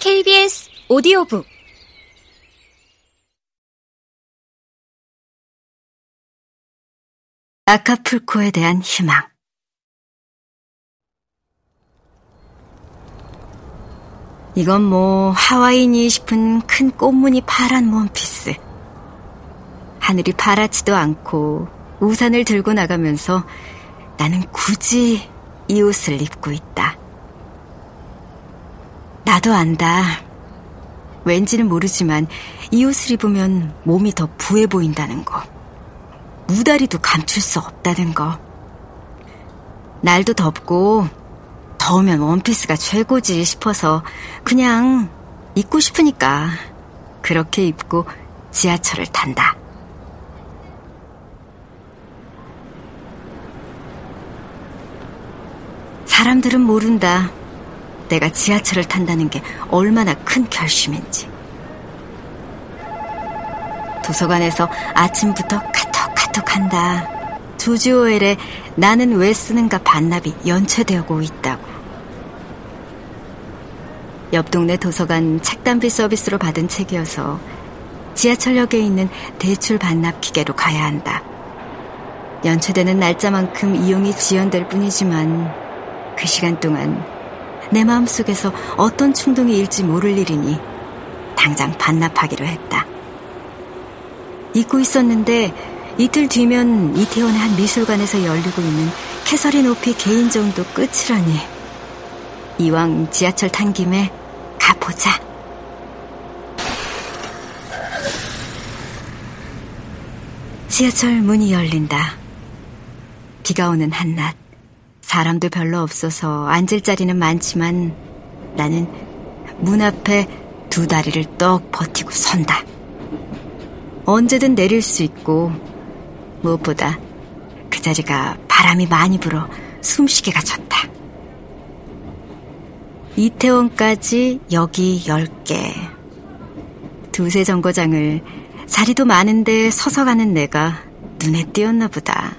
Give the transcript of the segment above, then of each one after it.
KBS 오디오북 아카풀코에 대한 희망 이건 뭐 하와이니 싶은 큰 꽃무늬 파란 원피스. 하늘이 파랗지도 않고 우산을 들고 나가면서 나는 굳이 이 옷을 입고 있다. 나도 안다. 왠지는 모르지만 이 옷을 입으면 몸이 더 부해 보인다는 거. 무다리도 감출 수 없다는 거. 날도 덥고 더우면 원피스가 최고지 싶어서 그냥 입고 싶으니까 그렇게 입고 지하철을 탄다. 사람들은 모른다. 내가 지하철을 탄다는 게 얼마나 큰 결심인지. 도서관에서 아침부터 카톡카톡 한다. 조지오엘에 나는 왜 쓰는가 반납이 연체되고 있다고. 옆 동네 도서관 책단비 서비스로 받은 책이어서 지하철역에 있는 대출 반납 기계로 가야 한다. 연체되는 날짜만큼 이용이 지연될 뿐이지만 그 시간 동안 내 마음속에서 어떤 충동이 일지 모를 일이니 당장 반납하기로 했다. 잊고 있었는데 이틀 뒤면 이태원의 한 미술관에서 열리고 있는 캐서린 오피 개인정도 끝이라니. 이왕 지하철 탄 김에 가보자. 지하철 문이 열린다. 비가 오는 한낮. 사람도 별로 없어서 앉을 자리는 많지만 나는 문 앞에 두 다리를 떡 버티고 선다. 언제든 내릴 수 있고 무엇보다 그 자리가 바람이 많이 불어 숨쉬기가 좋다. 이태원까지 여기 10개. 두세 정거장을 자리도 많은데 서서 가는 내가 눈에 띄었나 보다.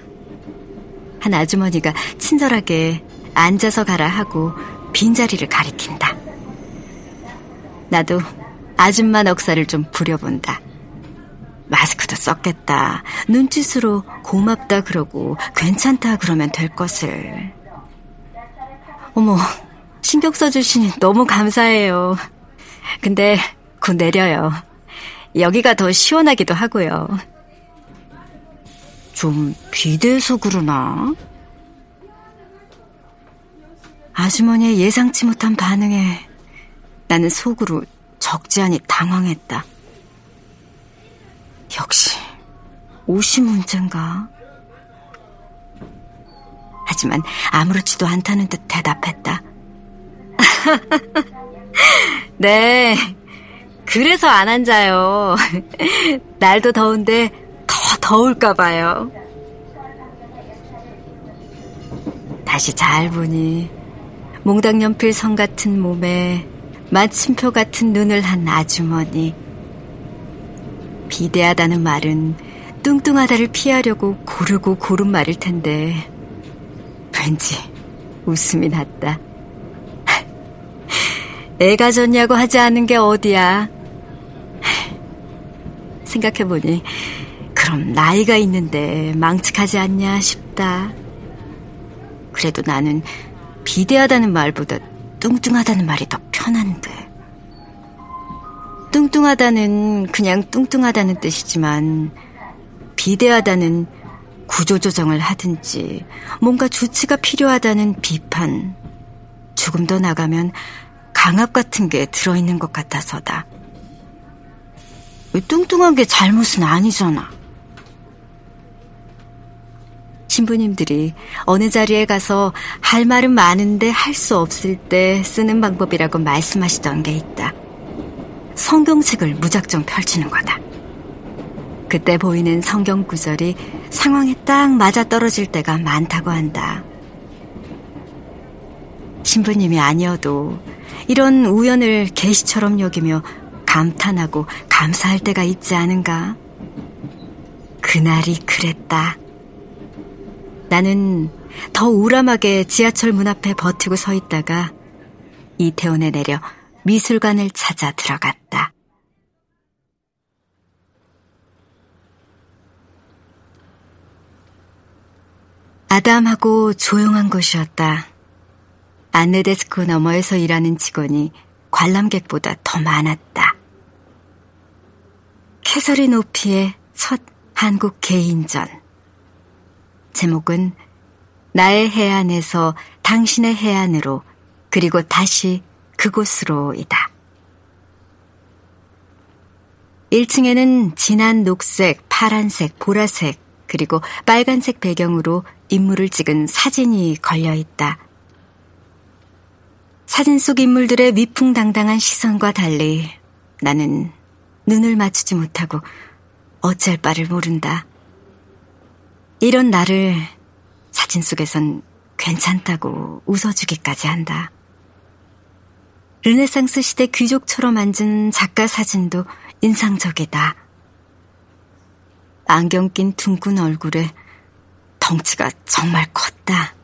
한 아주머니가 친절하게 앉아서 가라 하고 빈자리를 가리킨다. 나도 아줌마 넉살을 좀 부려본다. 마스크도 썼겠다. 눈짓으로 고맙다 그러고 괜찮다 그러면 될 것을. 어머, 신경 써주시니 너무 감사해요. 근데 곧 내려요. 여기가 더 시원하기도 하고요. 좀 비대해서 그러나? 아주머니의 예상치 못한 반응에 나는 속으로 적지 않이 당황했다. 역시 옷이 문제인가? 하지만 아무렇지도 않다는 듯 대답했다. 네, 그래서 안 앉아요. 날도 더운데 더 더울까 봐요. 다시 잘 보니 몽당연필 성 같은 몸에 마침표 같은 눈을 한 아주머니. 비대하다는 말은 뚱뚱하다를 피하려고 고르고 고른 말일 텐데 왠지 웃음이 났다. 애가 졌냐고 하지 않은 게 어디야. 생각해보니 그럼 나이가 있는데 망측하지 않냐 싶다. 그래도 나는 비대하다는 말보다 뚱뚱하다는 말이 더 편한데. 뚱뚱하다는 그냥 뚱뚱하다는 뜻이지만 비대하다는 구조조정을 하든지 뭔가 조치가 필요하다는 비판. 조금 더 나가면 강압 같은 게 들어있는 것 같아서다. 뚱뚱한 게 잘못은 아니잖아. 신부님들이 어느 자리에 가서 할 말은 많은데 할 수 없을 때 쓰는 방법이라고 말씀하시던 게 있다. 성경책을 무작정 펼치는 거다. 그때 보이는 성경 구절이 상황에 딱 맞아 떨어질 때가 많다고 한다. 신부님이 아니어도 이런 우연을 계시처럼 여기며 감탄하고 감사할 때가 있지 않은가? 그날이 그랬다. 나는 더 우람하게 지하철 문 앞에 버티고 서 있다가 이태원에 내려 미술관을 찾아 들어갔다. 아담하고 조용한 곳이었다. 안내데스크 너머에서 일하는 직원이 관람객보다 더 많았다. 캐서린 오피의 첫 한국 개인전. 제목은 나의 해안에서 당신의 해안으로 그리고 다시 그곳으로이다. 1층에는 진한 녹색, 파란색, 보라색, 그리고 빨간색 배경으로 인물을 찍은 사진이 걸려 있다. 사진 속 인물들의 위풍당당한 시선과 달리 나는 눈을 맞추지 못하고 어쩔 바를 모른다. 이런 나를 사진 속에선 괜찮다고 웃어주기까지 한다. 르네상스 시대 귀족처럼 앉은 작가 사진도 인상적이다. 안경 낀 둥근 얼굴에 덩치가 정말 컸다.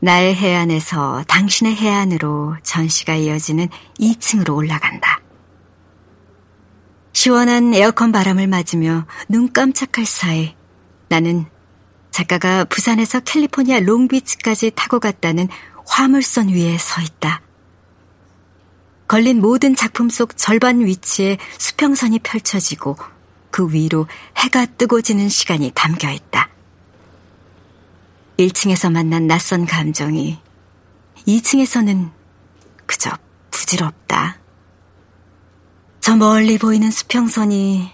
나의 해안에서 당신의 해안으로 전시가 이어지는 2층으로 올라간다. 시원한 에어컨 바람을 맞으며 눈 깜짝할 사이 나는 작가가 부산에서 캘리포니아 롱비치까지 타고 갔다는 화물선 위에 서 있다. 걸린 모든 작품 속 절반 위치에 수평선이 펼쳐지고 그 위로 해가 뜨고 지는 시간이 담겨 있다. 1층에서 만난 낯선 감정이 2층에서는 그저 부질없다. 저 멀리 보이는 수평선이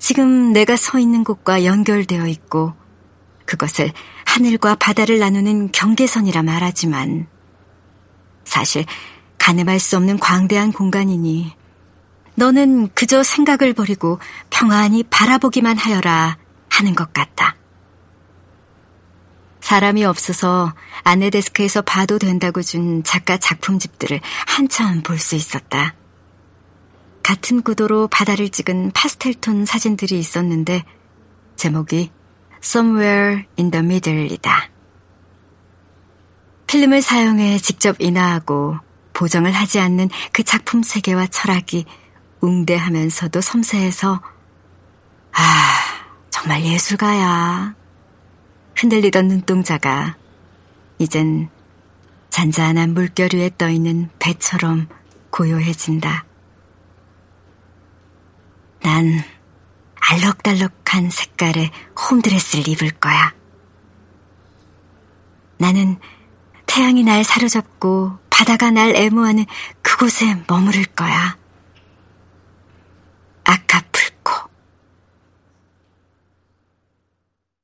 지금 내가 서 있는 곳과 연결되어 있고 그것을 하늘과 바다를 나누는 경계선이라 말하지만 사실 가늠할 수 없는 광대한 공간이니 너는 그저 생각을 버리고 평안히 바라보기만 하여라 하는 것 같다. 사람이 없어서 안내 데스크에서 봐도 된다고 준 작가 작품집들을 한참 볼 수 있었다. 같은 구도로 바다를 찍은 파스텔톤 사진들이 있었는데 제목이 Somewhere in the Middle이다. 필름을 사용해 직접 인화하고 보정을 하지 않는 그 작품 세계와 철학이 웅대하면서도 섬세해서 아 정말 예술가야. 흔들리던 눈동자가 이젠 잔잔한 물결 위에 떠있는 배처럼 고요해진다. 난 알록달록한 색깔의 홈드레스를 입을 거야. 나는 태양이 날 사로잡고 바다가 날 애무하는 그곳에 머무를 거야.